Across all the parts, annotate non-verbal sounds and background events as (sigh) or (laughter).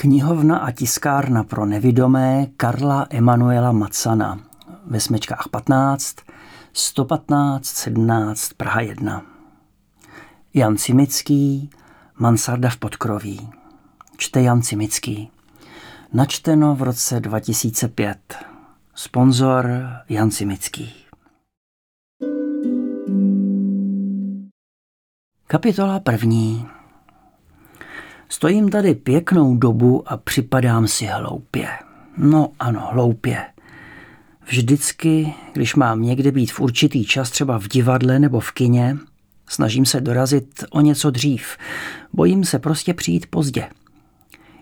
Knihovna a tiskárna pro nevidomé Karla Emanuela Macana ve smečkách 15, 115, 17, Praha 1. Jan Cimický, Mansarda v podkroví. Čte Jan Cimický. Načteno v roce 2005. Sponzor Jan Cimický. Kapitola první. Stojím tady pěknou dobu a připadám si hloupě. No ano, hloupě. Vždycky, když mám někde být v určitý čas, třeba v divadle nebo v kině, snažím se dorazit o něco dřív. Bojím se prostě přijít pozdě.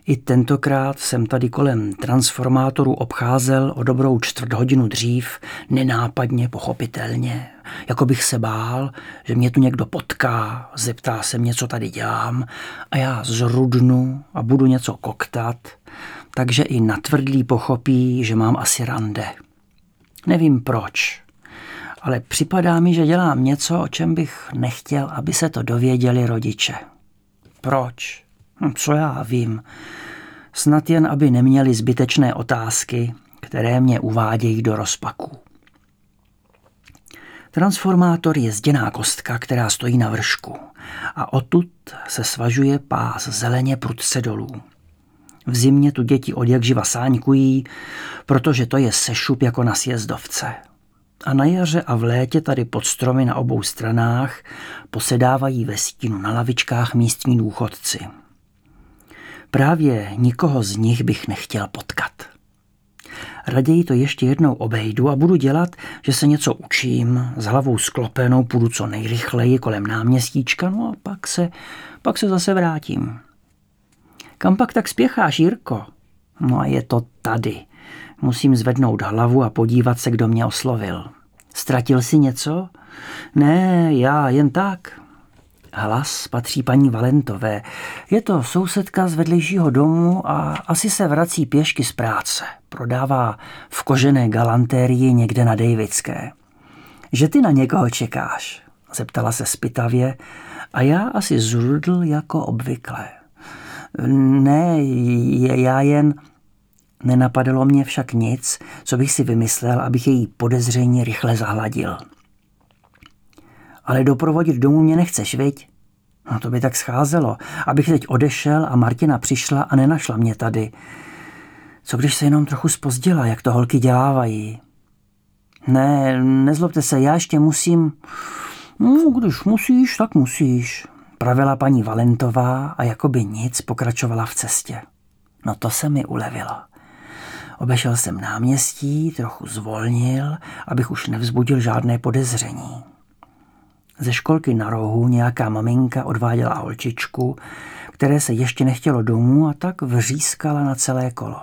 I tentokrát jsem tady kolem transformátoru obcházel o dobrou čtvrt hodinu dřív, nenápadně, pochopitelně, jako bych se bál, že mě tu někdo potká, zeptá se mě, co tady dělám a já zrudnu a budu něco koktat, takže i natvrdlí pochopí, že mám asi rande. Nevím proč, ale připadá mi, že dělám něco, o čem bych nechtěl, aby se to dověděli rodiče. Proč? Hm, co já vím. Snad jen, aby neměli zbytečné otázky, které mě uvádějí do rozpaku. Transformátor je zděná kostka, která stojí na vršku a odtud se svažuje pás zeleně prudce dolů. V zimě tu děti od jak živa sáňkují, protože to je sešup jako na sjezdovce. A na jaře a v létě tady pod stromy na obou stranách posedávají ve stínu na lavičkách místní důchodci. Právě nikoho z nich bych nechtěl potkat. Raději to ještě jednou obejdu a budu dělat, že se něco učím, s hlavou sklopenou půjdu co nejrychleji kolem náměstíčka, no a pak se, pak se zase vrátím. Kam pak tak spěcháš, Jirko? No a je to tady. Musím zvednout hlavu a podívat se, kdo mě oslovil. Ztratil si něco? Ne, já jen tak. Hlas patří paní Valentové. Je to sousedka z vedlejšího domu a asi se vrací pěšky z práce. Prodává v kožené galantérii někde na Davidské. Že ty na někoho čekáš? Zeptala se spitavě a já asi zrudl jako obvykle. Ne, já jen... Nenapadlo mě však nic, co bych si vymyslel, abych její podezření rychle zahladil. Ale doprovodit domů mě nechceš, viď? No to by tak scházelo, abych teď odešel a Martina přišla a nenašla mě tady. Co když se jenom trochu spozdila, jak to holky dělávají? Ne, nezlobte se, já ještě musím... No, když musíš, tak musíš, pravila paní Valentová a jako by nic pokračovala v cestě. No to se mi ulevilo. Obešel jsem náměstí, trochu zvolnil, abych už nevzbudil žádné podezření. Ze školky na rohu nějaká maminka odváděla holčičku, které se ještě nechtělo domů a tak vřískala na celé kolo.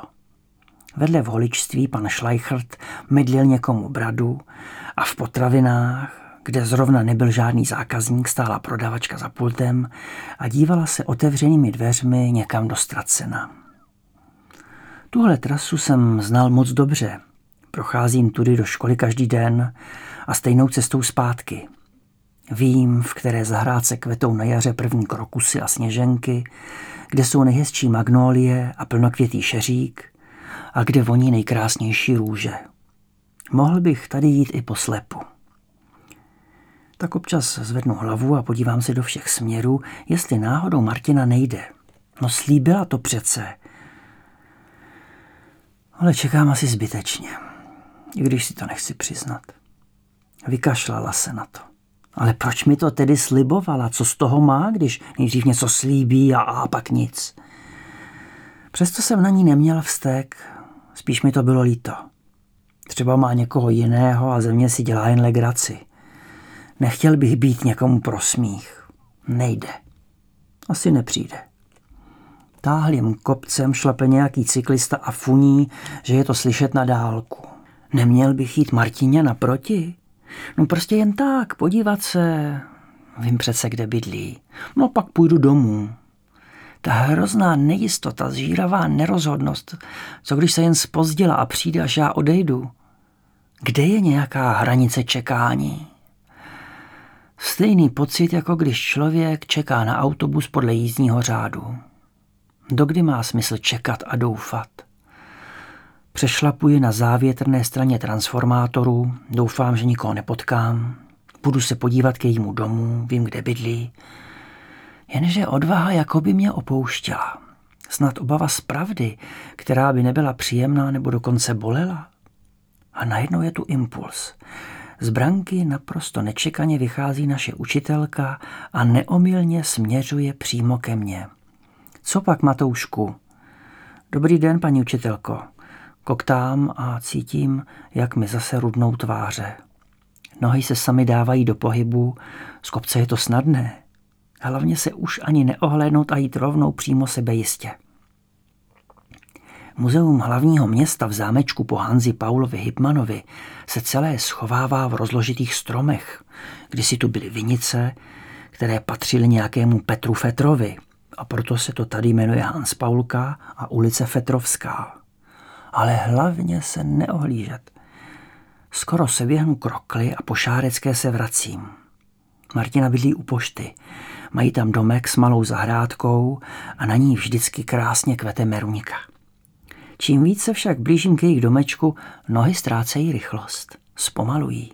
Vedle v holičství pan Schleichert mydlil někomu bradu a v potravinách, kde zrovna nebyl žádný zákazník, stála prodavačka za pultem a dívala se otevřenými dveřmi někam do ztracena. Tuhle trasu jsem znal moc dobře. Procházím tudy do školy každý den a stejnou cestou zpátky. Vím, v které zahrádce kvetou na jaře první krokusy a sněženky, kde jsou nejhezčí magnolie a plnokvětý šeřík a kde voní nejkrásnější růže. Mohl bych tady jít i po slepu. Tak občas zvednu hlavu a podívám se do všech směrů, jestli náhodou Martina nejde. No slíbila to přece. Ale čekám asi zbytečně, i když si to nechci přiznat. Vykašlala se na to. Ale proč mi to tedy slibovala? Co z toho má, když nejdřív něco slíbí a, a pak nic? Přesto jsem na ní neměl vztek, spíš mi to bylo líto. Třeba má někoho jiného a ze mě si dělá jen legraci. Nechtěl bych být někomu pro smích. Nejde. Asi nepřijde. Táhlým kopcem šlape nějaký cyklista a funí, že je to slyšet na dálku. Neměl bych jít Martině naproti? No prostě jen tak, podívat se. Vím přece, kde bydlí. No pak půjdu domů. Ta hrozná nejistota, zžíravá nerozhodnost, co když se jen spozdila a přijde, až já odejdu. Kde je nějaká hranice čekání? Stejný pocit, jako když člověk čeká na autobus podle jízdního řádu. Dokdy má smysl čekat a doufat? Přešlapuji na závětrné straně transformátoru, doufám, že nikoho nepotkám. Budu se podívat k jejímu domu, vím, kde bydlí. Jenže odvaha jako by mě opouštěla. Snad obava z pravdy, která by nebyla příjemná nebo dokonce bolela. A najednou je tu impuls. Z branky naprosto nečekaně vychází naše učitelka a neomylně směřuje přímo ke mně. Co pak, Matoušku? Dobrý den, paní učitelko. Koktám a cítím, jak mi zase rudnou tváře. Nohy se sami dávají do pohybu, z kopce je to snadné. Hlavně se už ani neohlédnout a jít rovnou přímo sebe jistě. Muzeum hlavního města v zámečku po Hanzi Paulovi Hipmanovi se celé schovává v rozložitých stromech. Kdysi tu byly vinice, které patřily nějakému Petru Fetrovi a proto se to tady jmenuje Hans Paulka a ulice Fetrovská. Ale hlavně se neohlížet. Skoro se běhnu krokly a po Šárecké se vracím. Martina bydlí u pošty. Mají tam domek s malou zahrádkou a na ní vždycky krásně kvete meruňka. Čím víc se však blížím k jejich domečku, nohy ztrácejí rychlost, zpomalují.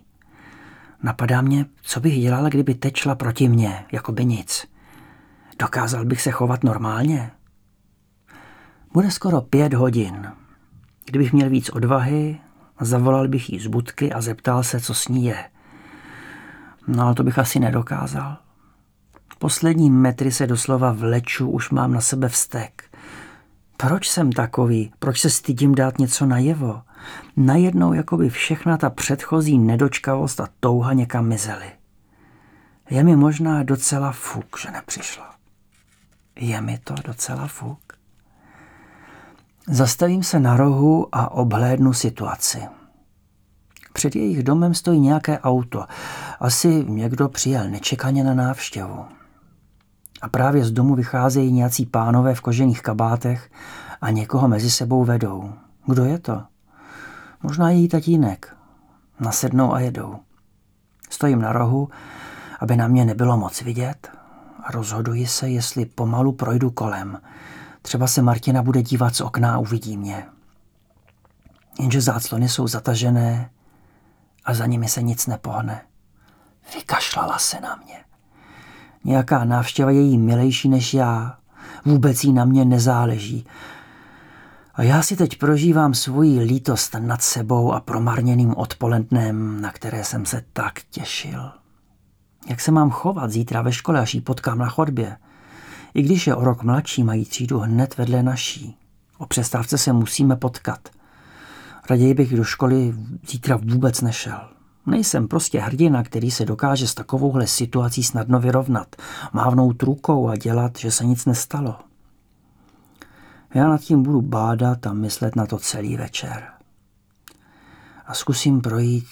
Napadá mě, co bych dělala, kdyby tečla proti mně, jako by nic. Dokázal bych se chovat normálně? Bude skoro pět hodin. Kdybych měl víc odvahy, zavolal bych jí z budky a zeptal se, co s ní je. No ale to bych asi nedokázal. Poslední metry se doslova vleču, už mám na sebe vztek. Proč jsem takový? Proč se stydím dát něco najevo? Najednou jako by všechna ta předchozí nedočkavost a touha někam mizely. Je mi možná docela fuk, že nepřišla. Je mi to docela fuk. Zastavím se na rohu a obhlédnu situaci. Před jejich domem stojí nějaké auto. Asi někdo přijel nečekaně na návštěvu. A právě z domu vycházejí nějací pánové v kožených kabátech a někoho mezi sebou vedou. Kdo je to? Možná její tatínek. Nasednou a jedou. Stojím na rohu, aby na mě nebylo moc vidět a rozhoduji se, jestli pomalu projdu kolem. Třeba se Martina bude dívat z okna a uvidí mě. Jenže záclony jsou zatažené a za nimi se nic nepohne. Vykašlala se na mě. Nějaká návštěva je jí milejší než já. Vůbec jí na mě nezáleží. A já si teď prožívám svoji lítost nad sebou a promarněným odpolednem, na které jsem se tak těšil. Jak se mám chovat zítra ve škole, až ji potkám na chodbě? I když je o rok mladší, mají třídu hned vedle naší. O přestávce se musíme potkat. Raději bych do školy zítra vůbec nešel. Nejsem prostě hrdina, který se dokáže s takovouhle situací snadno vyrovnat, mávnout rukou a dělat, že se nic nestalo. Já nad tím budu bádat a myslet na to celý večer. A zkusím projít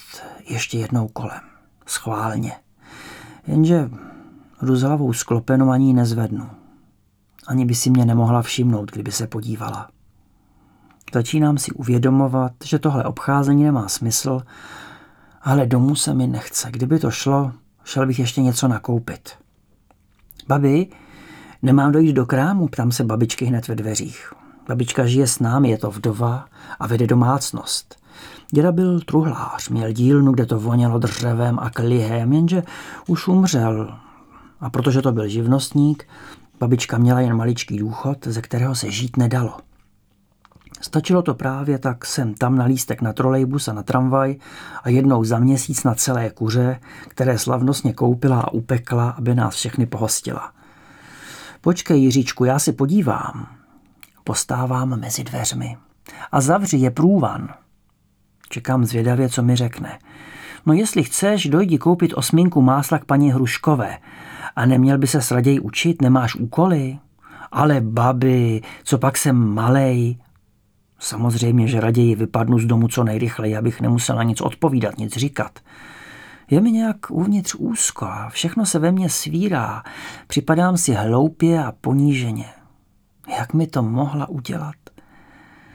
ještě jednou kolem. Schválně. Jenže ruzlavou sklopenou ani nezvednu. Ani by si mě nemohla všimnout, kdyby se podívala. Začínám si uvědomovat, že tohle obcházení nemá smysl ale domů se mi nechce. Kdyby to šlo, šel bych ještě něco nakoupit. Babi, nemám dojít do krámu, ptám se babičky hned ve dveřích. Babička žije s námi, je to vdova a vede domácnost. Děda byl truhlář, měl dílnu, kde to vonělo dřevem a klihem, jenže už umřel. A protože to byl živnostník, babička měla jen maličký důchod, ze kterého se žít nedalo. Stačilo to právě tak sem tam na lístek na trolejbus a na tramvaj a jednou za měsíc na celé kuře, které slavnostně koupila a upekla, aby nás všechny pohostila. Počkej, Jiříčku, já si podívám. Postávám mezi dveřmi. A zavři je průvan. Čekám zvědavě, co mi řekne. No jestli chceš, dojdi koupit osminku másla k paní Hruškové. A neměl by se raději učit, nemáš úkoly? Ale babi, co pak jsem malej, Samozřejmě, že raději vypadnu z domu co nejrychleji, abych nemusela nic odpovídat, nic říkat. Je mi nějak uvnitř úzko a všechno se ve mně svírá. Připadám si hloupě a poníženě. Jak mi to mohla udělat?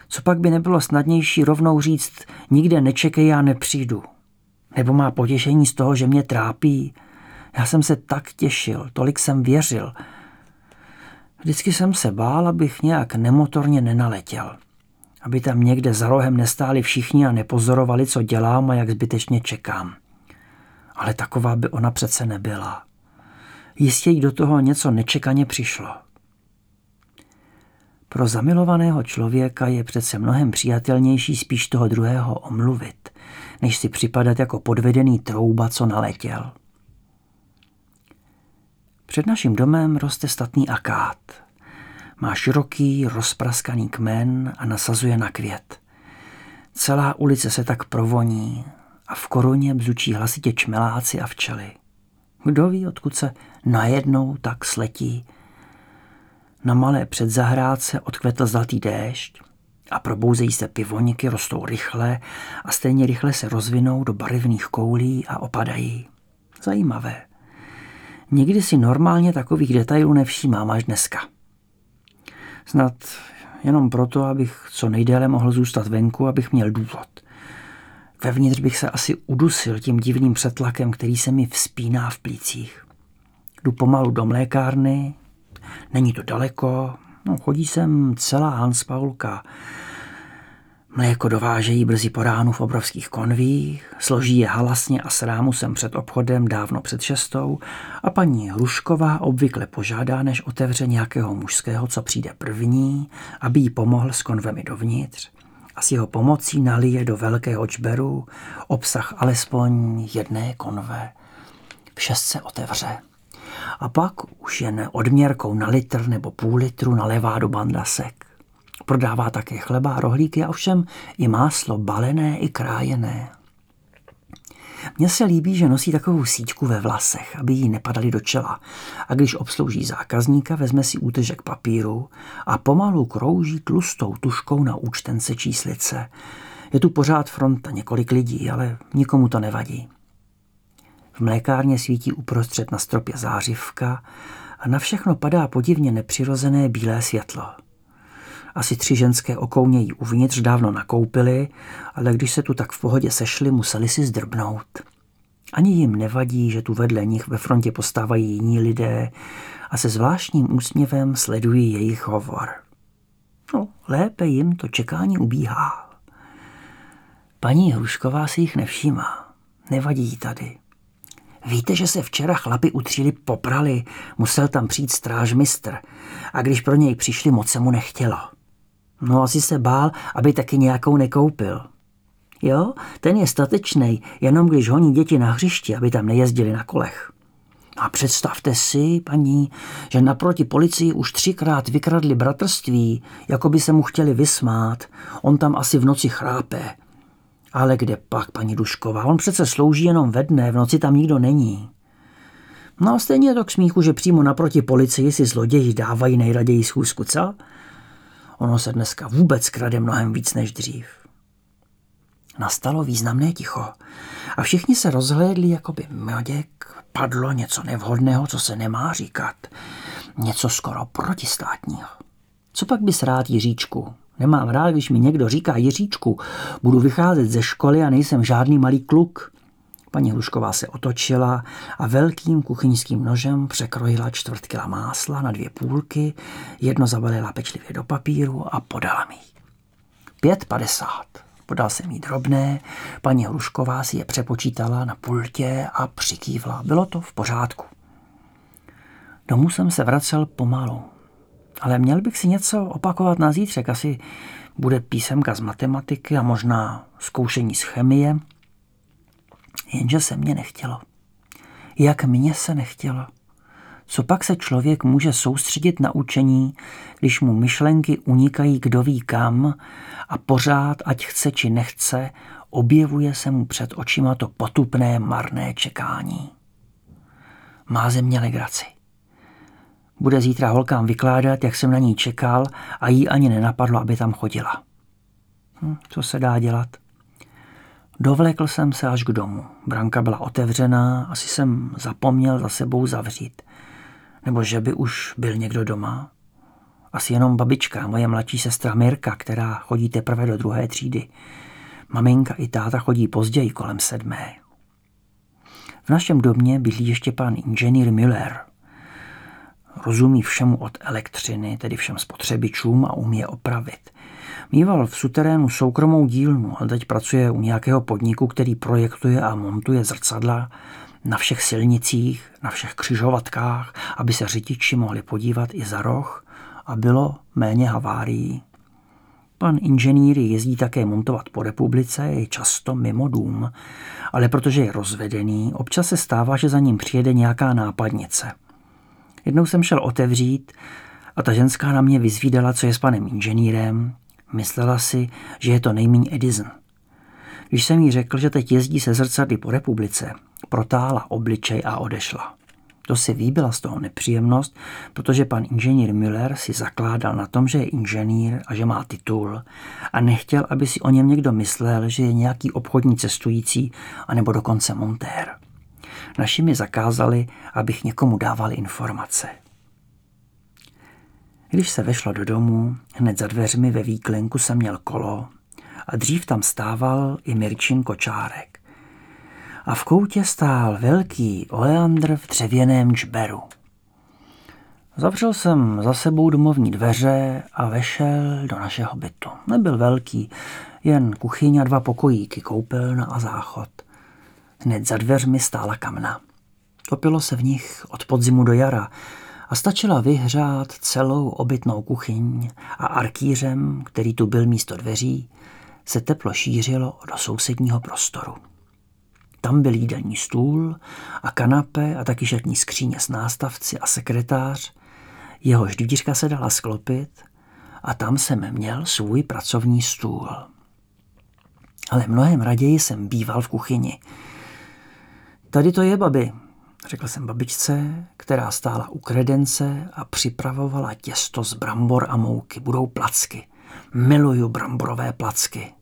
Co pak by nebylo snadnější rovnou říct, nikde nečekej, já nepřijdu. Nebo má potěšení z toho, že mě trápí. Já jsem se tak těšil, tolik jsem věřil. Vždycky jsem se bál, abych nějak nemotorně nenaletěl. Aby tam někde za rohem nestáli všichni a nepozorovali, co dělám a jak zbytečně čekám. Ale taková by ona přece nebyla. Jistě jí do toho něco nečekaně přišlo. Pro zamilovaného člověka je přece mnohem přijatelnější spíš toho druhého omluvit, než si připadat jako podvedený trouba, co naletěl. Před naším domem roste statný akát. Má široký, rozpraskaný kmen a nasazuje na květ. Celá ulice se tak provoní a v koruně bzučí hlasitě čmeláci a včely. Kdo ví, odkud se najednou tak sletí. Na malé předzahrádce odkvetl zlatý déšť a probouzejí se pivoniky, rostou rychle a stejně rychle se rozvinou do barevných koulí a opadají. Zajímavé. Nikdy si normálně takových detailů nevšímám až dneska. Snad jenom proto, abych co nejdéle mohl zůstat venku, abych měl důvod. Vevnitř bych se asi udusil tím divným přetlakem, který se mi vzpíná v plících. Jdu pomalu do mlékárny, není to daleko, no, chodí sem celá Hanspaulka. Mléko dovážejí brzy po ránu v obrovských konvích, složí je halasně a s rámusem před obchodem dávno před šestou a paní Hrušková obvykle požádá, než otevře nějakého mužského, co přijde první, aby jí pomohl s konvemi dovnitř a s jeho pomocí nalije do velkého čberu obsah alespoň jedné konve. V šest se otevře. A pak už jen odměrkou na litr nebo půl litru nalevá do bandasek. Prodává také chleba rohlíky a ovšem i máslo balené i krájené. Mně se líbí, že nosí takovou síťku ve vlasech, aby jí nepadaly do čela. A když obslouží zákazníka, vezme si útržek papíru a pomalu krouží tlustou tuškou na účtence číslice. Je tu pořád fronta, několik lidí, ale nikomu to nevadí. V mlékárně svítí uprostřed na stropě zářivka a na všechno padá podivně nepřirozené bílé světlo. Asi tři ženské okounějí uvnitř dávno nakoupili, ale když se tu tak v pohodě sešli, museli si zdrbnout. Ani jim nevadí, že tu vedle nich ve frontě postávají jiní lidé a se zvláštním úsměvem sledují jejich hovor. No, lépe jim to čekání ubíhá. Paní Hrušková si jich nevšímá. Nevadí tady. Víte, že se včera chlapi utříli poprali, musel tam přijít strážmistr a když pro něj přišli, moc se mu nechtělo. No asi se bál, aby taky nějakou nekoupil. Jo, ten je statečný, jenom když honí děti na hřišti, aby tam nejezdili na kolech. A představte si, paní, že naproti policii už třikrát vykradli bratrství, jako by se mu chtěli vysmát. On tam asi v noci chrápe. Ale kde pak, paní Dušková, on přece slouží jenom ve dne, v noci tam nikdo není. No a stejně je to k smíchu, že přímo naproti policii si zloději dávají nejraději schůzku, co? Ono se dneska vůbec krade mnohem víc než dřív. Nastalo významné ticho a všichni se rozhlédli, jako by mioděk padlo něco nevhodného, co se nemá říkat. Něco skoro protistátního. Co pak bys rád, Jiříčku? Nemám rád, když mi někdo říká Jiříčku. Budu vycházet ze školy a nejsem žádný malý kluk. Paní Hlušková se otočila a velkým kuchyňským nožem překrojila čtvrt kila másla na dvě půlky, jedno zabalila pečlivě do papíru a podala mi. Pět padesát. Podal jsem jí drobné, paní Hrušková si je přepočítala na pultě a přikývla. Bylo to v pořádku. Domů jsem se vracel pomalu, ale měl bych si něco opakovat na zítřek. Asi bude písemka z matematiky a možná zkoušení z chemie – Jenže se mě nechtělo. Jak mě se nechtělo. Co pak se člověk může soustředit na učení, když mu myšlenky unikají kdo ví kam a pořád, ať chce či nechce, objevuje se mu před očima to potupné marné čekání. Má země legraci. Bude zítra holkám vykládat, jak jsem na ní čekal a jí ani nenapadlo, aby tam chodila. Hm, co se dá dělat? Dovlekl jsem se až k domu. Branka byla otevřená, asi jsem zapomněl za sebou zavřít. Nebo že by už byl někdo doma. Asi jenom babička, moje mladší sestra Mirka, která chodí teprve do druhé třídy. Maminka i táta chodí později kolem sedmé. V našem domě bydlí ještě pan inženýr Müller. rozumí všemu od elektřiny, tedy všem spotřebičům a umí je opravit. Mýval v suterénu soukromou dílnu a teď pracuje u nějakého podniku, který projektuje a montuje zrcadla na všech silnicích, na všech křižovatkách, aby se řidiči mohli podívat i za roh a bylo méně havárií. Pan inženýr jezdí také montovat po republice, je často mimo dům, ale protože je rozvedený, občas se stává, že za ním přijede nějaká nápadnice. Jednou jsem šel otevřít a ta ženská na mě vyzvídala, co je s panem inženýrem. Myslela si, že je to nejmíň Edison. Když jsem jí řekl, že teď jezdí se zrcadly po republice, protála obličej a odešla. To si výbila z toho nepříjemnost, protože pan inženýr Müller si zakládal na tom, že je inženýr a že má titul a nechtěl, aby si o něm někdo myslel, že je nějaký obchodní cestující anebo dokonce montér. Naši mi zakázali, abych někomu dával informace. Když se vešla do domu, hned za dveřmi ve výklenku jsem měl kolo a dřív tam stával i Mirčin kočárek a v koutě stál velký oleandr v dřevěném čberu. Zavřel jsem za sebou domovní dveře a vešel do našeho bytu. Nebyl velký, jen kuchyň a dva pokojíky, koupelna a záchod. Hned za dveřmi stála kamna. Topilo se v nich od podzimu do jara a stačila vyhřát celou obytnou kuchyň a arkýřem, který tu byl místo dveří, se teplo šířilo do sousedního prostoru. Tam byl jídelní stůl a kanape a taky žetní skříně s nástavci a sekretář. Jehož dvířka se dala sklopit a tam jsem měl svůj pracovní stůl. Ale mnohem raději jsem býval v kuchyni. Tady to je, babi, řekl jsem babičce, která stála u kredence a připravovala těsto z brambor a mouky. Budou placky. Miluju bramborové placky.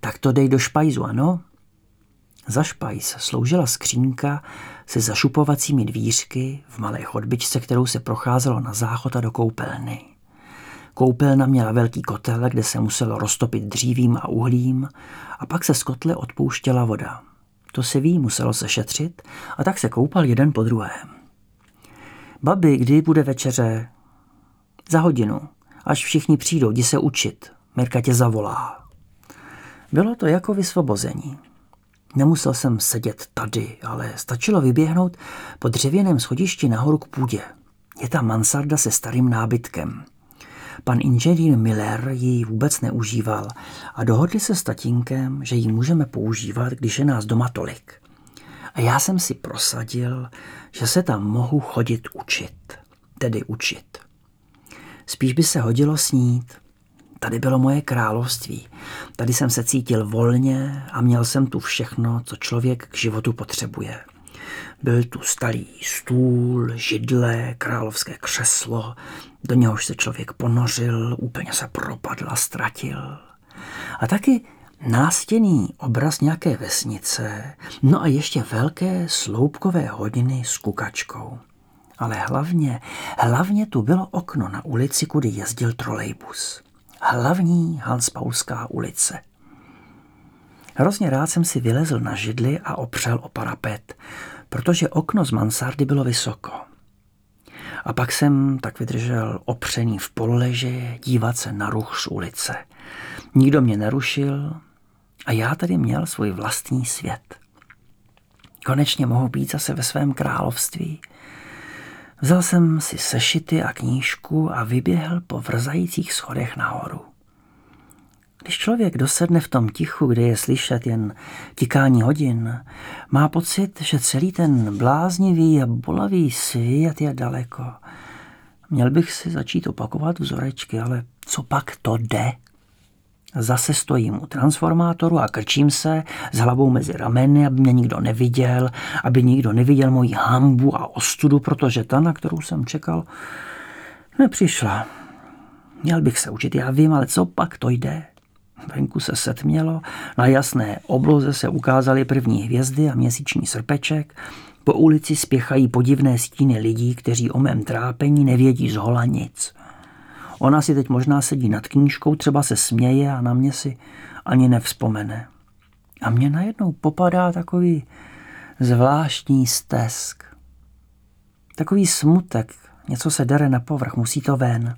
Tak to dej do špajzu, ano? Za špajs sloužila skřínka se zašupovacími dvířky v malé chodbičce, kterou se procházelo na záchod a do koupelny. Koupelna měla velký kotel, kde se muselo roztopit dřívím a uhlím a pak se z kotle odpouštěla voda. To se ví, muselo se šetřit a tak se koupal jeden po druhém. Babi, kdy bude večeře? Za hodinu. Až všichni přijdou, jdi se učit. Mirka tě zavolá. Bylo to jako vysvobození. Nemusel jsem sedět tady, ale stačilo vyběhnout po dřevěném schodišti nahoru k půdě. Je tam mansarda se starým nábytkem. Pan inženýr Miller ji vůbec neužíval a dohodli se s tatínkem, že ji můžeme používat, když je nás doma tolik. A já jsem si prosadil, že se tam mohu chodit učit. Tedy učit. Spíš by se hodilo snít, Tady bylo moje království. Tady jsem se cítil volně a měl jsem tu všechno, co člověk k životu potřebuje. Byl tu starý stůl, židle, královské křeslo, do něhož se člověk ponořil, úplně se propadl a ztratil. A taky nástěný obraz nějaké vesnice, no a ještě velké sloupkové hodiny s kukačkou. Ale hlavně, hlavně tu bylo okno na ulici, kudy jezdil trolejbus hlavní Hanspaulská ulice. Hrozně rád jsem si vylezl na židli a opřel o parapet, protože okno z mansardy bylo vysoko. A pak jsem tak vydržel opřený v pololeži dívat se na ruch z ulice. Nikdo mě nerušil a já tady měl svůj vlastní svět. Konečně mohu být zase ve svém království – Vzal jsem si sešity a knížku a vyběhl po vrzajících schodech nahoru. Když člověk dosedne v tom tichu, kde je slyšet jen tikání hodin, má pocit, že celý ten bláznivý a bolavý svět je daleko. Měl bych si začít opakovat vzorečky, ale co pak to jde? Zase stojím u transformátoru a krčím se s hlavou mezi rameny, aby mě nikdo neviděl, aby nikdo neviděl moji hambu a ostudu, protože ta, na kterou jsem čekal, nepřišla. Měl bych se učit, já vím, ale co pak to jde? Venku se setmělo, na jasné obloze se ukázaly první hvězdy a měsíční srpeček, po ulici spěchají podivné stíny lidí, kteří o mém trápení nevědí z hola nic. Ona si teď možná sedí nad knížkou, třeba se směje a na mě si ani nevzpomene. A mě najednou popadá takový zvláštní stesk. Takový smutek, Něco se dere na povrch, musí to ven.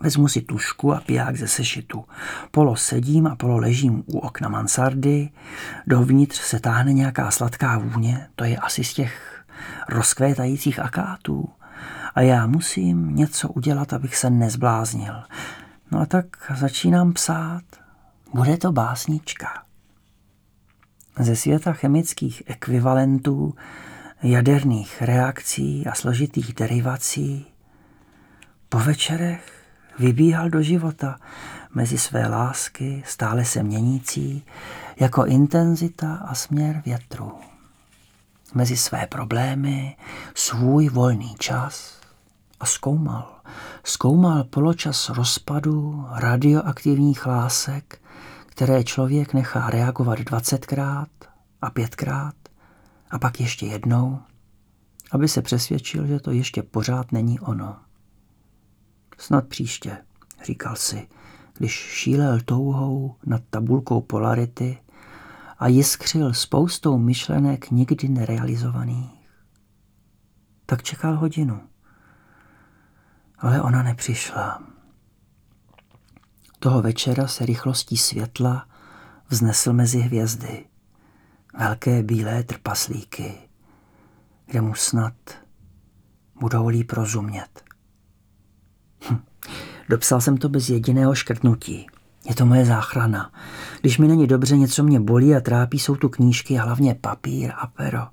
Vezmu si tušku a piják ze sešitu. Polo sedím a polo ležím u okna mansardy. Dovnitř se táhne nějaká sladká vůně, to je asi z těch rozkvétajících akátů. A já musím něco udělat, abych se nezbláznil. No a tak začínám psát. Bude to básnička. Ze světa chemických ekvivalentů, jaderných reakcí a složitých derivací po večerech vybíhal do života mezi své lásky, stále se měnící, jako intenzita a směr větru. Mezi své problémy, svůj volný čas a zkoumal. Zkoumal poločas rozpadu radioaktivních lásek, které člověk nechá reagovat dvacetkrát a pětkrát a pak ještě jednou, aby se přesvědčil, že to ještě pořád není ono. Snad příště, říkal si, když šílel touhou nad tabulkou polarity a jiskřil spoustou myšlenek nikdy nerealizovaných. Tak čekal hodinu. Ale ona nepřišla. Toho večera se rychlostí světla vznesl mezi hvězdy. Velké bílé trpaslíky, kde mu snad budou líp rozumět. Dopsal jsem to bez jediného škrtnutí. Je to moje záchrana. Když mi není dobře, něco mě bolí a trápí, jsou tu knížky a hlavně papír a pero.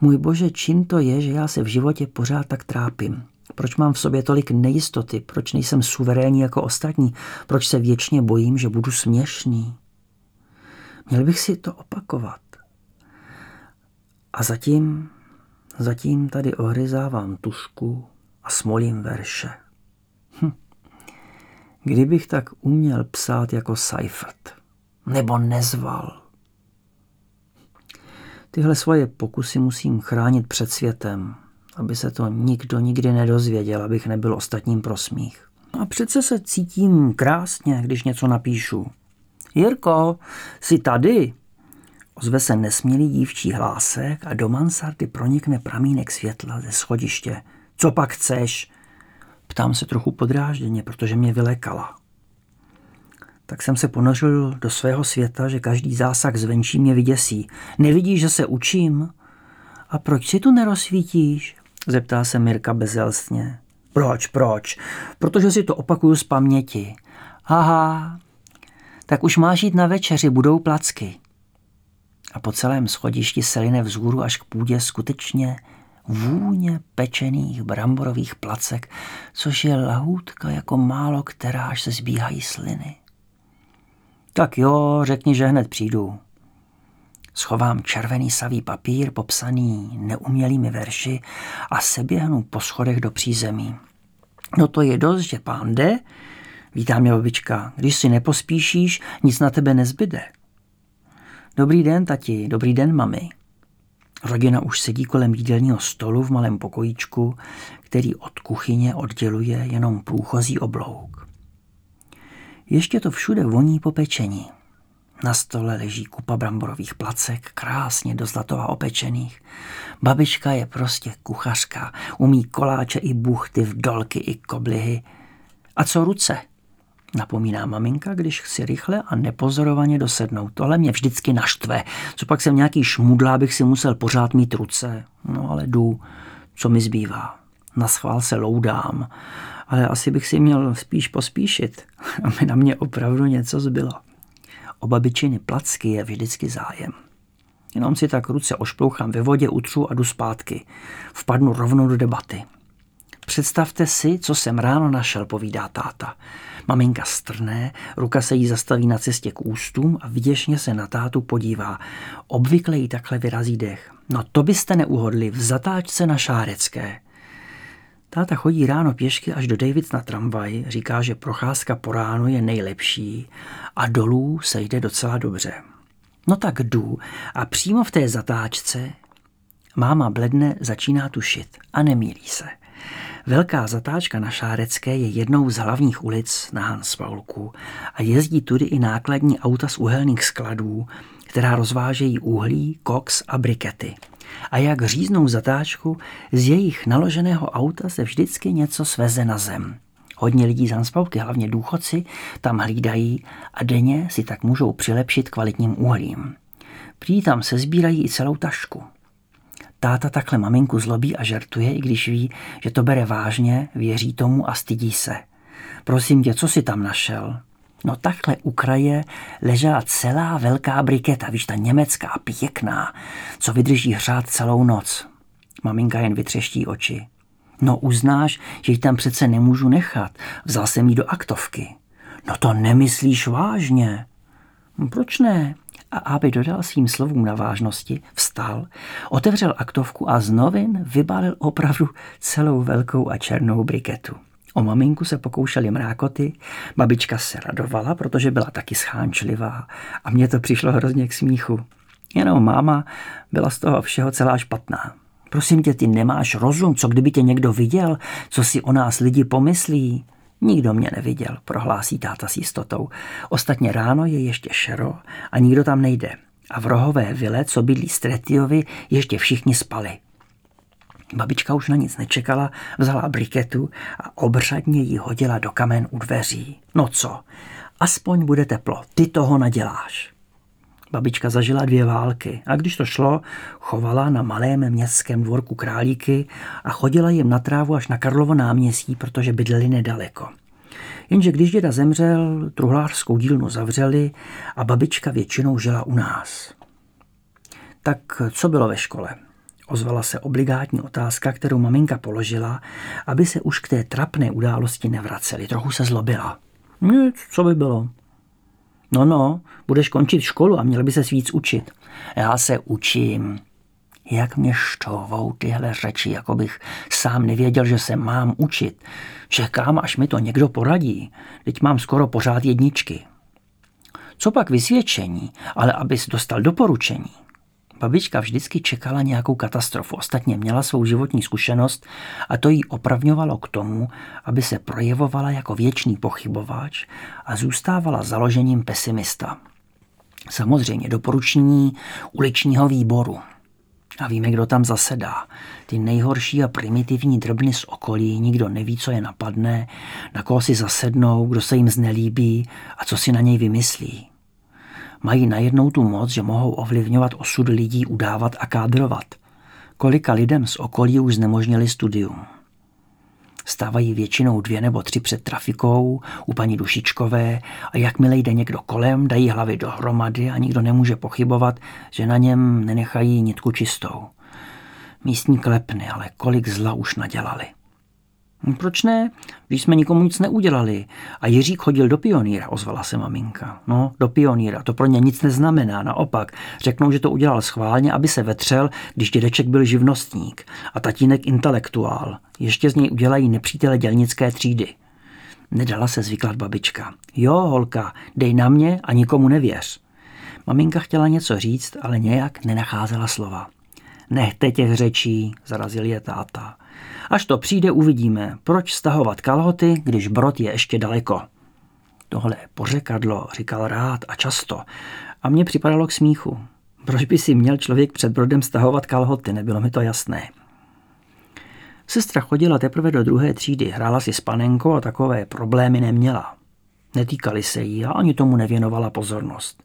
Můj bože, čím to je, že já se v životě pořád tak trápím? Proč mám v sobě tolik nejistoty? Proč nejsem suverénní jako ostatní? Proč se věčně bojím, že budu směšný? Měl bych si to opakovat. A zatím, zatím tady ohryzávám tušku a smolím verše. Kdybych tak uměl psát jako Seifert, nebo nezval. Tyhle svoje pokusy musím chránit před světem, aby se to nikdo nikdy nedozvěděl, abych nebyl ostatním prosmích. A přece se cítím krásně, když něco napíšu. Jirko, jsi tady? Ozve se nesmělý dívčí hlásek a do mansardy pronikne pramínek světla ze schodiště. Co pak chceš? Ptám se trochu podrážděně, protože mě vylekala. Tak jsem se ponořil do svého světa, že každý zásah zvenčí mě vyděsí. Nevidíš, že se učím? A proč si tu nerozsvítíš? Zeptá se Mirka bezelstně. Proč, proč? Protože si to opakuju z paměti. Aha, tak už máš jít na večeři, budou placky. A po celém schodišti se line vzhůru až k půdě skutečně vůně pečených bramborových placek, což je lahůdka jako málo která, až se zbíhají sliny. Tak jo, řekni, že hned přijdu. Schovám červený savý papír popsaný neumělými verši a seběhnu po schodech do přízemí. No to je dost, že pán jde, vítá mě babička. Když si nepospíšíš, nic na tebe nezbyde. Dobrý den, tati, dobrý den, mami. Rodina už sedí kolem jídelního stolu v malém pokojíčku, který od kuchyně odděluje jenom průchozí oblouk. Ještě to všude voní po pečení. Na stole leží kupa bramborových placek, krásně do zlatova opečených. Babička je prostě kuchařka, umí koláče i buchty, vdolky i koblihy. A co ruce? Napomíná maminka, když chci rychle a nepozorovaně dosednout. Tohle mě vždycky naštve. Co pak jsem nějaký šmudla, abych si musel pořád mít ruce. No ale jdu, co mi zbývá. Na schvál se loudám, ale asi bych si měl spíš pospíšit, (laughs) aby na mě opravdu něco zbylo. O babičiny placky je vždycky zájem. Jenom si tak ruce ošplouchám ve vodě, utřu a jdu zpátky. Vpadnu rovnou do debaty. Představte si, co jsem ráno našel, povídá táta. Maminka strné, ruka se jí zastaví na cestě k ústům a vděčně se na tátu podívá. Obvykle jí takhle vyrazí dech. No to byste neuhodli v zatáčce na Šárecké. Táta chodí ráno pěšky až do Davids na tramvaj, říká, že procházka po ránu je nejlepší a dolů se jde docela dobře. No tak jdu a přímo v té zatáčce máma bledne začíná tušit a nemýlí se. Velká zatáčka na Šárecké je jednou z hlavních ulic na Hanspaulku a jezdí tudy i nákladní auta z uhelných skladů, která rozvážejí uhlí, koks a brikety. A jak říznou zatáčku, z jejich naloženého auta se vždycky něco sveze na zem. Hodně lidí z Hanspauky, hlavně důchodci, tam hlídají a denně si tak můžou přilepšit kvalitním uhlím. Prý tam se sbírají i celou tašku. Táta takhle maminku zlobí a žertuje, i když ví, že to bere vážně, věří tomu a stydí se. Prosím tě, co si tam našel? No takhle u kraje ležela celá velká briketa, víš, ta německá, pěkná, co vydrží hřát celou noc. Maminka jen vytřeští oči. No uznáš, že ji tam přece nemůžu nechat. Vzal jsem jí do aktovky. No to nemyslíš vážně. No, proč ne? A aby dodal svým slovům na vážnosti, vstal, otevřel aktovku a z novin vybalil opravdu celou velkou a černou briketu. O maminku se pokoušeli mrákoty, babička se radovala, protože byla taky schánčlivá a mně to přišlo hrozně k smíchu. Jenom máma byla z toho všeho celá špatná. Prosím tě, ty nemáš rozum, co kdyby tě někdo viděl, co si o nás lidi pomyslí? Nikdo mě neviděl, prohlásí táta s jistotou. Ostatně ráno je ještě šero a nikdo tam nejde. A v rohové vile, co bydlí Stretiovi, ještě všichni spali. Babička už na nic nečekala, vzala briketu a obřadně ji hodila do kamen u dveří. No co, aspoň bude teplo, ty toho naděláš. Babička zažila dvě války a když to šlo, chovala na malém městském dvorku králíky a chodila jim na trávu až na Karlovo náměstí, protože bydleli nedaleko. Jenže když děda zemřel, truhlářskou dílnu zavřeli a babička většinou žila u nás. Tak co bylo ve škole? Ozvala se obligátní otázka, kterou maminka položila, aby se už k té trapné události nevraceli. Trochu se zlobila. Nic, co by bylo? No no, budeš končit školu a měl by se víc učit. Já se učím. Jak mě štovou tyhle řeči, jako bych sám nevěděl, že se mám učit. Čekám, až mi to někdo poradí. Teď mám skoro pořád jedničky. Co pak vysvědčení, ale abys dostal doporučení? Babička vždycky čekala nějakou katastrofu. Ostatně měla svou životní zkušenost a to jí opravňovalo k tomu, aby se projevovala jako věčný pochybováč a zůstávala založením pesimista. Samozřejmě doporučení uličního výboru. A víme, kdo tam zasedá. Ty nejhorší a primitivní drobny z okolí, nikdo neví, co je napadne, na koho si zasednou, kdo se jim znelíbí a co si na něj vymyslí mají najednou tu moc, že mohou ovlivňovat osud lidí, udávat a kádrovat. Kolika lidem z okolí už znemožnili studium. Stávají většinou dvě nebo tři před trafikou u paní Dušičkové a jakmile jde někdo kolem, dají hlavy dohromady a nikdo nemůže pochybovat, že na něm nenechají nitku čistou. Místní klepny, ale kolik zla už nadělali. Hm, proč ne? Když jsme nikomu nic neudělali. A Jiřík chodil do pioníra, ozvala se maminka. No, do pioníra, to pro ně nic neznamená, naopak. Řeknou, že to udělal schválně, aby se vetřel, když dědeček byl živnostník a tatínek intelektuál. Ještě z něj udělají nepřítele dělnické třídy. Nedala se zvyklat babička. Jo, holka, dej na mě a nikomu nevěř. Maminka chtěla něco říct, ale nějak nenacházela slova. Nechte těch řečí, zarazil je táta. Až to přijde, uvidíme, proč stahovat kalhoty, když brod je ještě daleko. Tohle pořekadlo říkal rád a často a mně připadalo k smíchu. Proč by si měl člověk před brodem stahovat kalhoty, nebylo mi to jasné. Sestra chodila teprve do druhé třídy, hrála si s panenkou a takové problémy neměla. Netýkali se jí a ani tomu nevěnovala pozornost.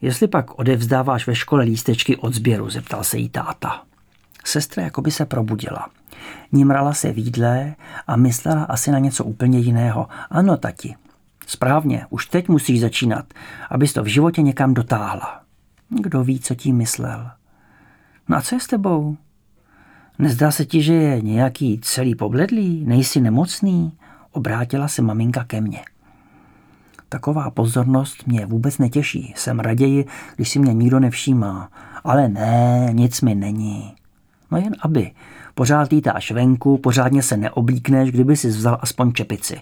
Jestli pak odevzdáváš ve škole lístečky od sběru, zeptal se jí táta. Sestra jakoby se probudila. Nimrala se v jídle a myslela asi na něco úplně jiného. Ano, tati. Správně, už teď musíš začínat, abys to v životě někam dotáhla. Kdo ví, co tím myslel. No a co je s tebou? Nezdá se ti, že je nějaký celý pobledlý? Nejsi nemocný? Obrátila se maminka ke mně. Taková pozornost mě vůbec netěší. Jsem raději, když si mě nikdo nevšímá. Ale ne, nic mi není. No jen aby. Pořád lítáš venku, pořádně se neoblíkneš, kdyby si vzal aspoň čepici.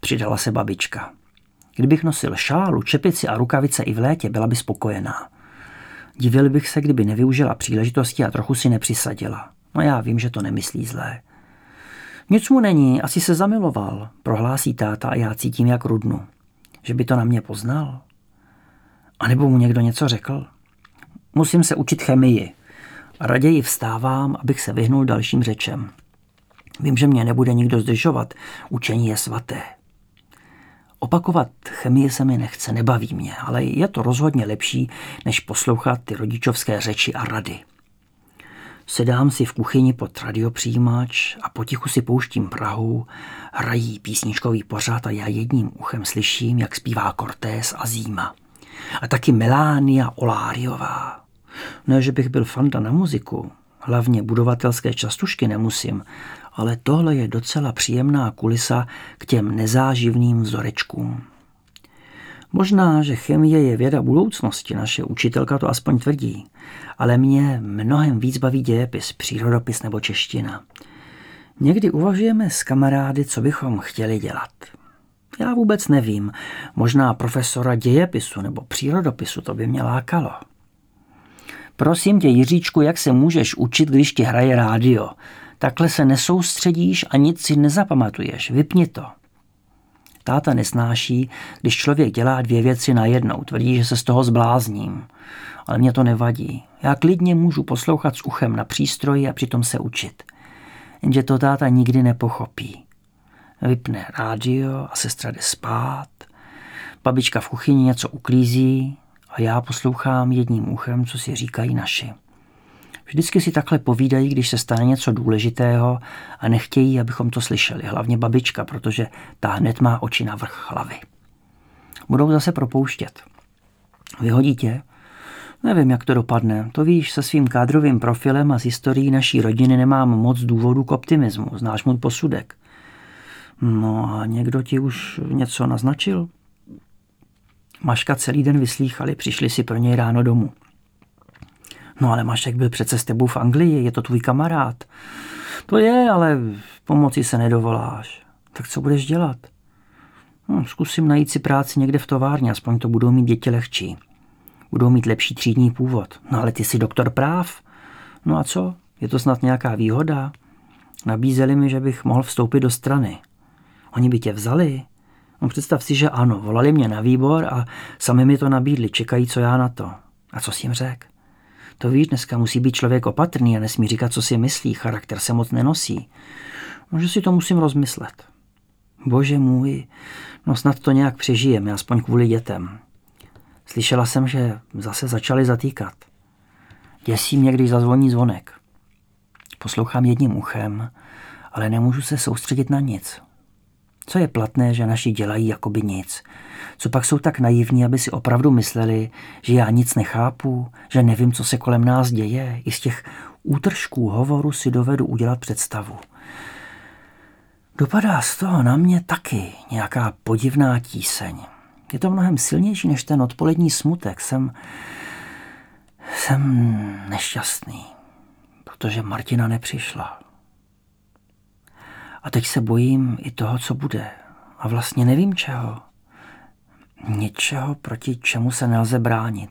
Přidala se babička. Kdybych nosil šálu, čepici a rukavice i v létě, byla by spokojená. Divil bych se, kdyby nevyužila příležitosti a trochu si nepřisadila. No já vím, že to nemyslí zlé. Nic mu není, asi se zamiloval, prohlásí táta a já cítím jak rudnu. Že by to na mě poznal? A nebo mu někdo něco řekl? Musím se učit chemii, Raději vstávám, abych se vyhnul dalším řečem. Vím, že mě nebude nikdo zdržovat, učení je svaté. Opakovat chemii se mi nechce, nebaví mě, ale je to rozhodně lepší, než poslouchat ty rodičovské řeči a rady. Sedám si v kuchyni pod radiopřijímač a potichu si pouštím Prahu, hrají písničkový pořád a já jedním uchem slyším, jak zpívá Cortés a Zíma. A taky Melánia Oláriová. Ne, že bych byl fanda na muziku, hlavně budovatelské častušky nemusím, ale tohle je docela příjemná kulisa k těm nezáživným vzorečkům. Možná, že chemie je věda budoucnosti, naše učitelka to aspoň tvrdí, ale mě mnohem víc baví dějepis, přírodopis nebo čeština. Někdy uvažujeme s kamarády, co bychom chtěli dělat. Já vůbec nevím, možná profesora dějepisu nebo přírodopisu to by mě lákalo. Prosím tě, Jiříčku, jak se můžeš učit, když ti hraje rádio? Takhle se nesoustředíš a nic si nezapamatuješ. Vypni to. Táta nesnáší, když člověk dělá dvě věci najednou. Tvrdí, že se z toho zblázním. Ale mě to nevadí. Já klidně můžu poslouchat s uchem na přístroji a přitom se učit. Jenže to táta nikdy nepochopí. Vypne rádio a sestra jde spát. Babička v kuchyni něco uklízí a já poslouchám jedním uchem, co si říkají naši. Vždycky si takhle povídají, když se stane něco důležitého a nechtějí, abychom to slyšeli. Hlavně babička, protože ta hned má oči na vrch hlavy. Budou zase propouštět. Vyhodí tě? Nevím, jak to dopadne. To víš, se svým kádrovým profilem a s historií naší rodiny nemám moc důvodu k optimismu. Znáš můj posudek. No a někdo ti už něco naznačil? Maška celý den vyslýchali, přišli si pro něj ráno domů. No ale Mašek byl přece s tebou v Anglii, je to tvůj kamarád. To je, ale pomoci se nedovoláš. Tak co budeš dělat? No, zkusím najít si práci někde v továrně, aspoň to budou mít děti lehčí. Budou mít lepší třídní původ. No ale ty jsi doktor práv. No a co? Je to snad nějaká výhoda? Nabízeli mi, že bych mohl vstoupit do strany. Oni by tě vzali? No představ si, že ano, volali mě na výbor a sami mi to nabídli, čekají, co já na to. A co si jim řek? To víš, dneska musí být člověk opatrný a nesmí říkat, co si myslí, charakter se moc nenosí. Možná si to musím rozmyslet. Bože můj, no snad to nějak přežijeme, aspoň kvůli dětem. Slyšela jsem, že zase začali zatýkat. Děsí mě, když zazvoní zvonek. Poslouchám jedním uchem, ale nemůžu se soustředit na nic. Co je platné, že naši dělají jakoby nic. Co pak jsou tak naivní, aby si opravdu mysleli, že já nic nechápu, že nevím, co se kolem nás děje. I z těch útržků hovoru si dovedu udělat představu. Dopadá z toho na mě taky nějaká podivná tíseň. Je to mnohem silnější než ten odpolední smutek. Jsem, jsem nešťastný, protože Martina nepřišla. A teď se bojím i toho, co bude. A vlastně nevím čeho. Něčeho, proti čemu se nelze bránit.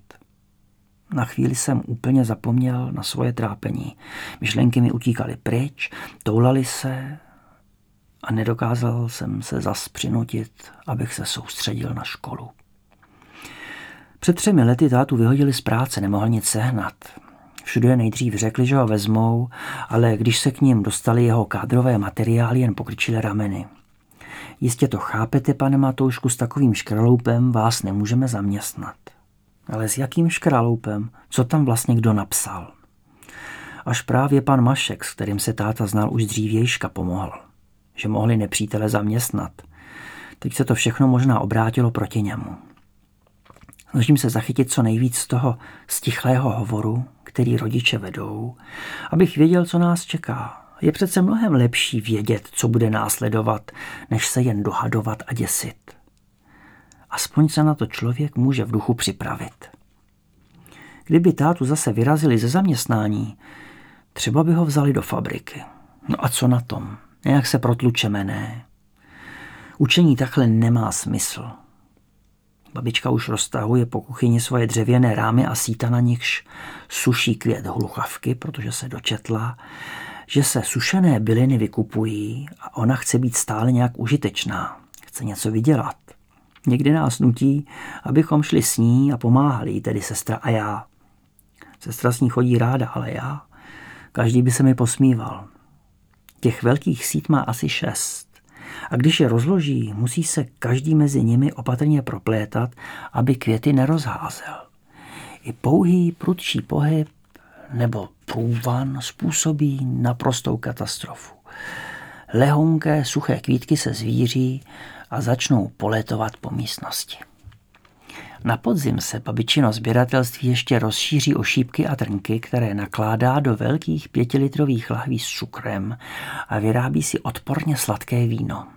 Na chvíli jsem úplně zapomněl na svoje trápení. Myšlenky mi utíkaly pryč, toulali se a nedokázal jsem se zas přinutit, abych se soustředil na školu. Před třemi lety tátu vyhodili z práce, nemohl nic sehnat. Všude nejdřív řekli, že ho vezmou, ale když se k ním dostali jeho kádrové materiály, jen pokrčili rameny. Jistě to chápete, pane Matoušku, s takovým škraloupem vás nemůžeme zaměstnat. Ale s jakým škraloupem? Co tam vlastně kdo napsal? Až právě pan Mašek, s kterým se táta znal už dřívějška, pomohl. Že mohli nepřítele zaměstnat. Teď se to všechno možná obrátilo proti němu. Snažím se zachytit co nejvíc z toho stichlého hovoru, který rodiče vedou, abych věděl, co nás čeká. Je přece mnohem lepší vědět, co bude následovat, než se jen dohadovat a děsit. Aspoň se na to člověk může v duchu připravit. Kdyby tátu zase vyrazili ze zaměstnání, třeba by ho vzali do fabriky. No a co na tom? Nějak se protlučeme, ne? Učení takhle nemá smysl. Babička už roztahuje po kuchyni svoje dřevěné rámy a síta na nichž suší květ hluchavky, protože se dočetla, že se sušené byliny vykupují a ona chce být stále nějak užitečná. Chce něco vydělat. Někdy nás nutí, abychom šli s ní a pomáhali, tedy sestra a já. Sestra s ní chodí ráda, ale já Každý by se mi posmíval. Těch velkých sít má asi šest. A když je rozloží, musí se každý mezi nimi opatrně proplétat, aby květy nerozházel. I pouhý prudší pohyb nebo průvan způsobí naprostou katastrofu. Lehonké suché kvítky se zvíří a začnou poletovat po místnosti. Na podzim se babičino sběratelství ještě rozšíří o šípky a trnky, které nakládá do velkých pětilitrových lahví s cukrem a vyrábí si odporně sladké víno.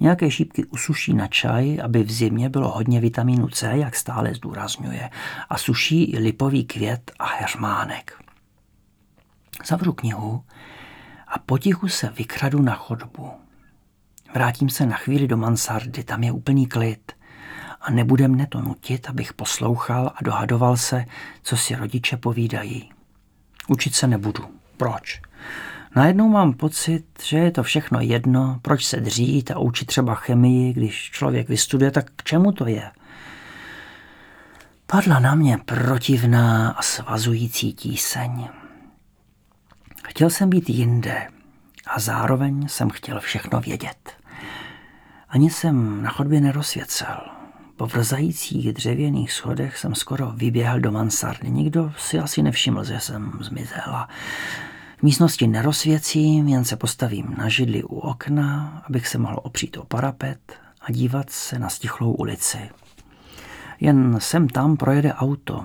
Nějaké šípky usuší na čaj, aby v zimě bylo hodně vitamínu C, jak stále zdůrazňuje, a suší i lipový květ a hermánek. Zavřu knihu a potichu se vykradu na chodbu. Vrátím se na chvíli do mansardy, tam je úplný klid a nebude mne to nutit, abych poslouchal a dohadoval se, co si rodiče povídají. Učit se nebudu. Proč? Najednou mám pocit, že je to všechno jedno, proč se dřít a učit třeba chemii, když člověk vystuduje, tak k čemu to je? Padla na mě protivná a svazující tíseň. Chtěl jsem být jinde a zároveň jsem chtěl všechno vědět. Ani jsem na chodbě nerozsvěcel. Po vrzajících dřevěných schodech jsem skoro vyběhl do mansardy. Nikdo si asi nevšiml, že jsem zmizel. V místnosti nerozsvěcím, jen se postavím na židli u okna, abych se mohl opřít o parapet a dívat se na stichlou ulici. Jen sem tam projede auto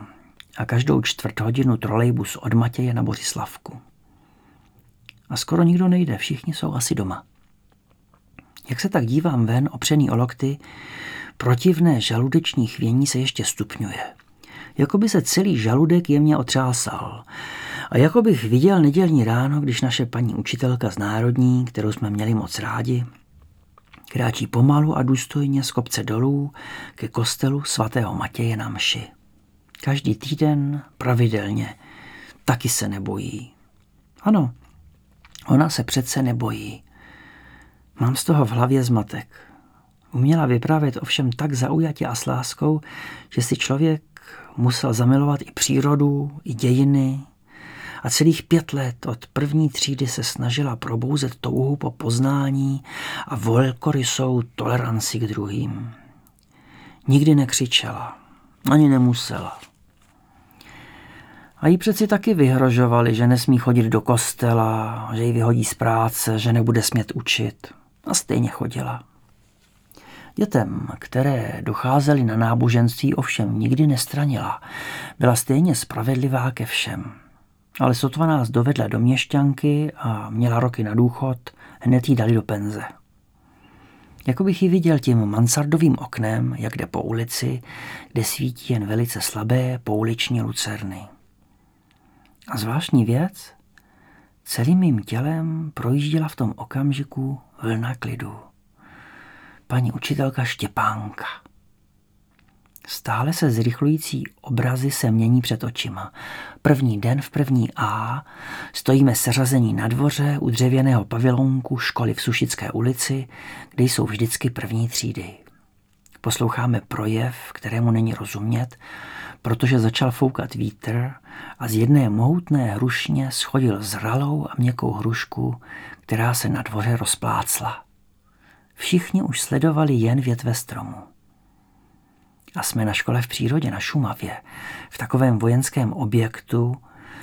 a každou čtvrt hodinu trolejbus od Matěje na Bořislavku. A skoro nikdo nejde, všichni jsou asi doma. Jak se tak dívám ven, opřený o lokty, protivné žaludeční chvění se ještě stupňuje. Jako by se celý žaludek jemně otřásal. A jako bych viděl nedělní ráno, když naše paní učitelka z Národní, kterou jsme měli moc rádi, kráčí pomalu a důstojně z kopce dolů ke kostelu svatého Matěje na mši. Každý týden pravidelně. Taky se nebojí. Ano, ona se přece nebojí. Mám z toho v hlavě zmatek. Uměla vyprávět ovšem tak zaujatě a s láskou, že si člověk musel zamilovat i přírodu, i dějiny. A celých pět let od první třídy se snažila probouzet touhu po poznání a velkorysou toleranci k druhým. Nikdy nekřičela, ani nemusela. A jí přeci taky vyhrožovali, že nesmí chodit do kostela, že ji vyhodí z práce, že nebude smět učit. A stejně chodila. Dětem, které docházely na náboženství, ovšem nikdy nestranila. Byla stejně spravedlivá ke všem. Ale sotva nás dovedla do měšťanky a měla roky na důchod, hned jí dali do penze. Jako bych ji viděl tím mansardovým oknem, jak jde po ulici, kde svítí jen velice slabé pouliční lucerny. A zvláštní věc, celým mým tělem projížděla v tom okamžiku vlna klidu paní učitelka Štěpánka. Stále se zrychlující obrazy se mění před očima. První den v první A stojíme seřazení na dvoře u dřevěného pavilonku školy v Sušické ulici, kde jsou vždycky první třídy. Posloucháme projev, kterému není rozumět, protože začal foukat vítr a z jedné mohutné hrušně schodil zralou a měkkou hrušku, která se na dvoře rozplácla. Všichni už sledovali jen větve stromu. A jsme na škole v přírodě na Šumavě, v takovém vojenském objektu,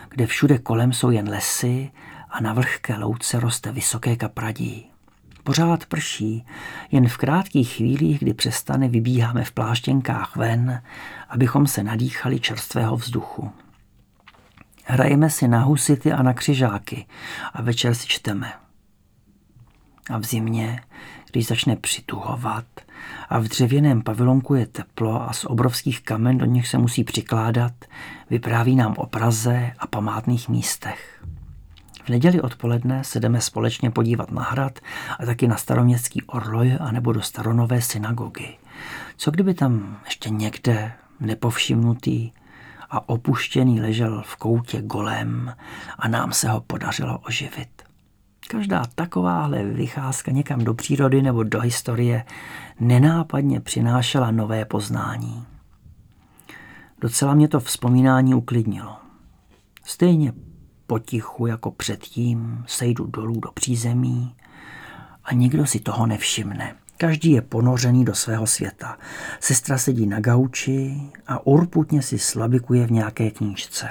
kde všude kolem jsou jen lesy a na vlhké louce roste vysoké kapradí. Pořád prší, jen v krátkých chvílích, kdy přestane, vybíháme v pláštěnkách ven, abychom se nadýchali čerstvého vzduchu. Hrajeme si na husity a na křižáky a večer si čteme. A v zimě, když začne přituhovat a v dřevěném pavilonku je teplo a z obrovských kamen do nich se musí přikládat, vypráví nám o Praze a památných místech. V neděli odpoledne se jdeme společně podívat na hrad a taky na staroměstský orloj a nebo do staronové synagogy. Co kdyby tam ještě někde nepovšimnutý a opuštěný ležel v koutě golem a nám se ho podařilo oživit. Každá takováhle vycházka někam do přírody nebo do historie nenápadně přinášela nové poznání. Docela mě to vzpomínání uklidnilo. Stejně potichu jako předtím sejdu dolů do přízemí a nikdo si toho nevšimne. Každý je ponořený do svého světa. Sestra sedí na gauči a urputně si slabikuje v nějaké knížce.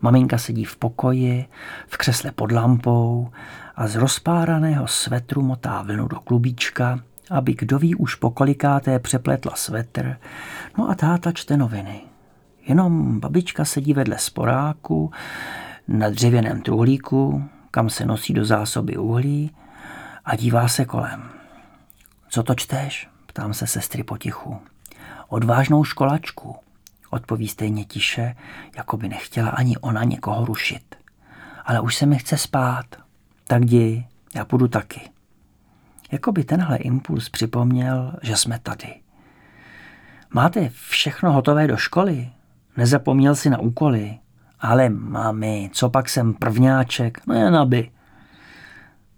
Maminka sedí v pokoji, v křesle pod lampou a z rozpáraného svetru motá vlnu do klubíčka, aby kdo ví už pokolikáté přepletla svetr, no a táta čte noviny. Jenom babička sedí vedle sporáku na dřevěném truhlíku, kam se nosí do zásoby uhlí a dívá se kolem. Co to čteš? Ptám se sestry potichu. Odvážnou školačku, odpoví stejně tiše, jako by nechtěla ani ona někoho rušit. Ale už se mi chce spát. Tak jdi, já půjdu taky. Jako by tenhle impuls připomněl, že jsme tady. Máte všechno hotové do školy? Nezapomněl si na úkoly? Ale mami, co pak jsem prvňáček? No jen aby.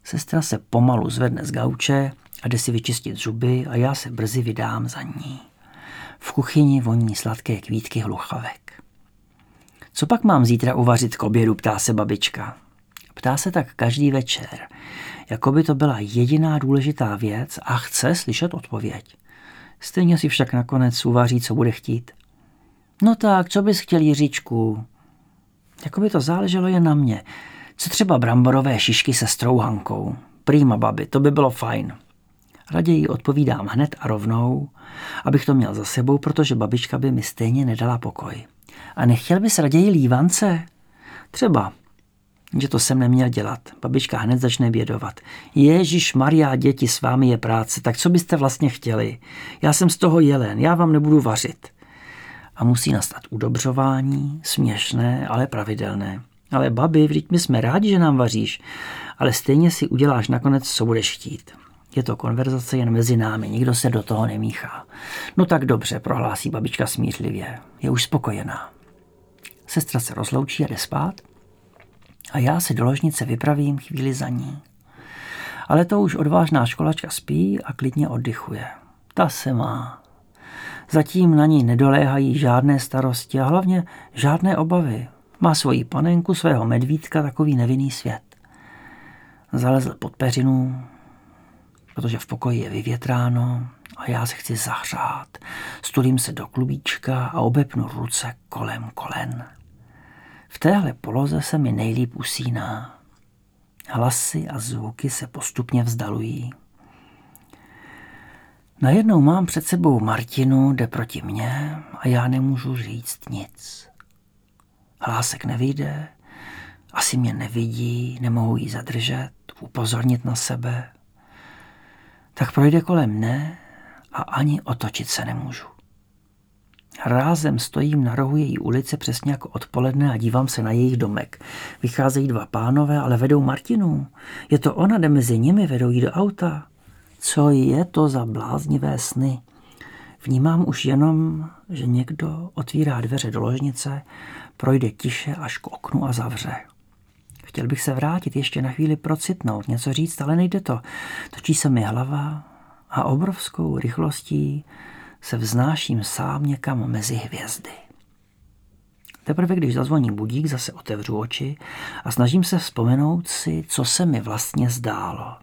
Sestra se pomalu zvedne z gauče a jde si vyčistit zuby a já se brzy vydám za ní. V kuchyni voní sladké kvítky hluchavek. Co pak mám zítra uvařit k obědu, ptá se babička. Ptá se tak každý večer, jako by to byla jediná důležitá věc a chce slyšet odpověď. Stejně si však nakonec uvaří, co bude chtít. No tak, co bys chtěl, Jiříčku? Jako by to záleželo jen na mě. Co třeba bramborové šišky se strouhankou? Prýma, babi, to by bylo fajn. Raději odpovídám hned a rovnou, abych to měl za sebou, protože babička by mi stejně nedala pokoj. A nechtěl bys raději lívance? Třeba, že to jsem neměl dělat. Babička hned začne bědovat. Ježíš Maria, děti, s vámi je práce, tak co byste vlastně chtěli? Já jsem z toho jelen, já vám nebudu vařit. A musí nastat udobřování, směšné, ale pravidelné. Ale babi, vždyť my jsme rádi, že nám vaříš, ale stejně si uděláš nakonec, co budeš chtít. Je to konverzace jen mezi námi, nikdo se do toho nemíchá. No tak dobře, prohlásí babička smířlivě. Je už spokojená. Sestra se rozloučí a jde spát a já se do ložnice vypravím chvíli za ní. Ale to už odvážná školačka spí a klidně oddychuje. Ta se má. Zatím na ní nedoléhají žádné starosti a hlavně žádné obavy. Má svoji panenku, svého medvídka, takový nevinný svět. Zalezl pod peřinu, protože v pokoji je vyvětráno a já se chci zahřát. Stulím se do klubíčka a obepnu ruce kolem kolen. V téhle poloze se mi nejlíp usíná. Hlasy a zvuky se postupně vzdalují. Najednou mám před sebou Martinu, jde proti mně a já nemůžu říct nic. Hlásek nevyjde, asi mě nevidí, nemohu jí zadržet, upozornit na sebe. Tak projde kolem mne a ani otočit se nemůžu. Rázem stojím na rohu její ulice přesně jako odpoledne a dívám se na jejich domek. Vycházejí dva pánové, ale vedou Martinu. Je to ona, jde mezi nimi, vedou jí do auta. Co je to za bláznivé sny? Vnímám už jenom, že někdo otvírá dveře do ložnice, projde tiše až k oknu a zavře. Chtěl bych se vrátit, ještě na chvíli procitnout, něco říct, ale nejde to. Točí se mi hlava a obrovskou rychlostí se vznáším sám někam mezi hvězdy. Teprve když zazvoní budík, zase otevřu oči a snažím se vzpomenout si, co se mi vlastně zdálo.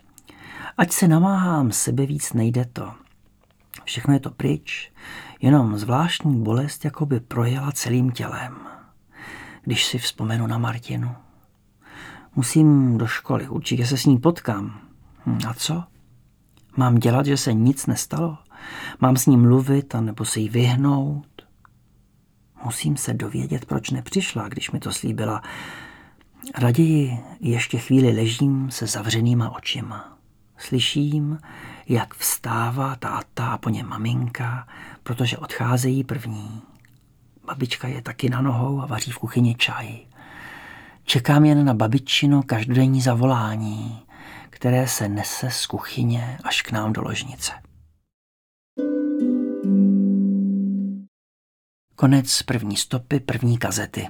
Ať se namáhám sebe víc, nejde to. Všechno je to pryč, jenom zvláštní bolest jako by projela celým tělem. Když si vzpomenu na Martinu. Musím do školy, určitě se s ní potkám. Hm, a co? Mám dělat, že se nic nestalo? Mám s ním mluvit, anebo se jí vyhnout? Musím se dovědět, proč nepřišla, když mi to slíbila. Raději ještě chvíli ležím se zavřenýma očima. Slyším, jak vstává táta a po něm maminka, protože odcházejí první. Babička je taky na nohou a vaří v kuchyni čaj. Čekám jen na babičino každodenní zavolání, které se nese z kuchyně až k nám do ložnice. Konec první stopy, první kazety.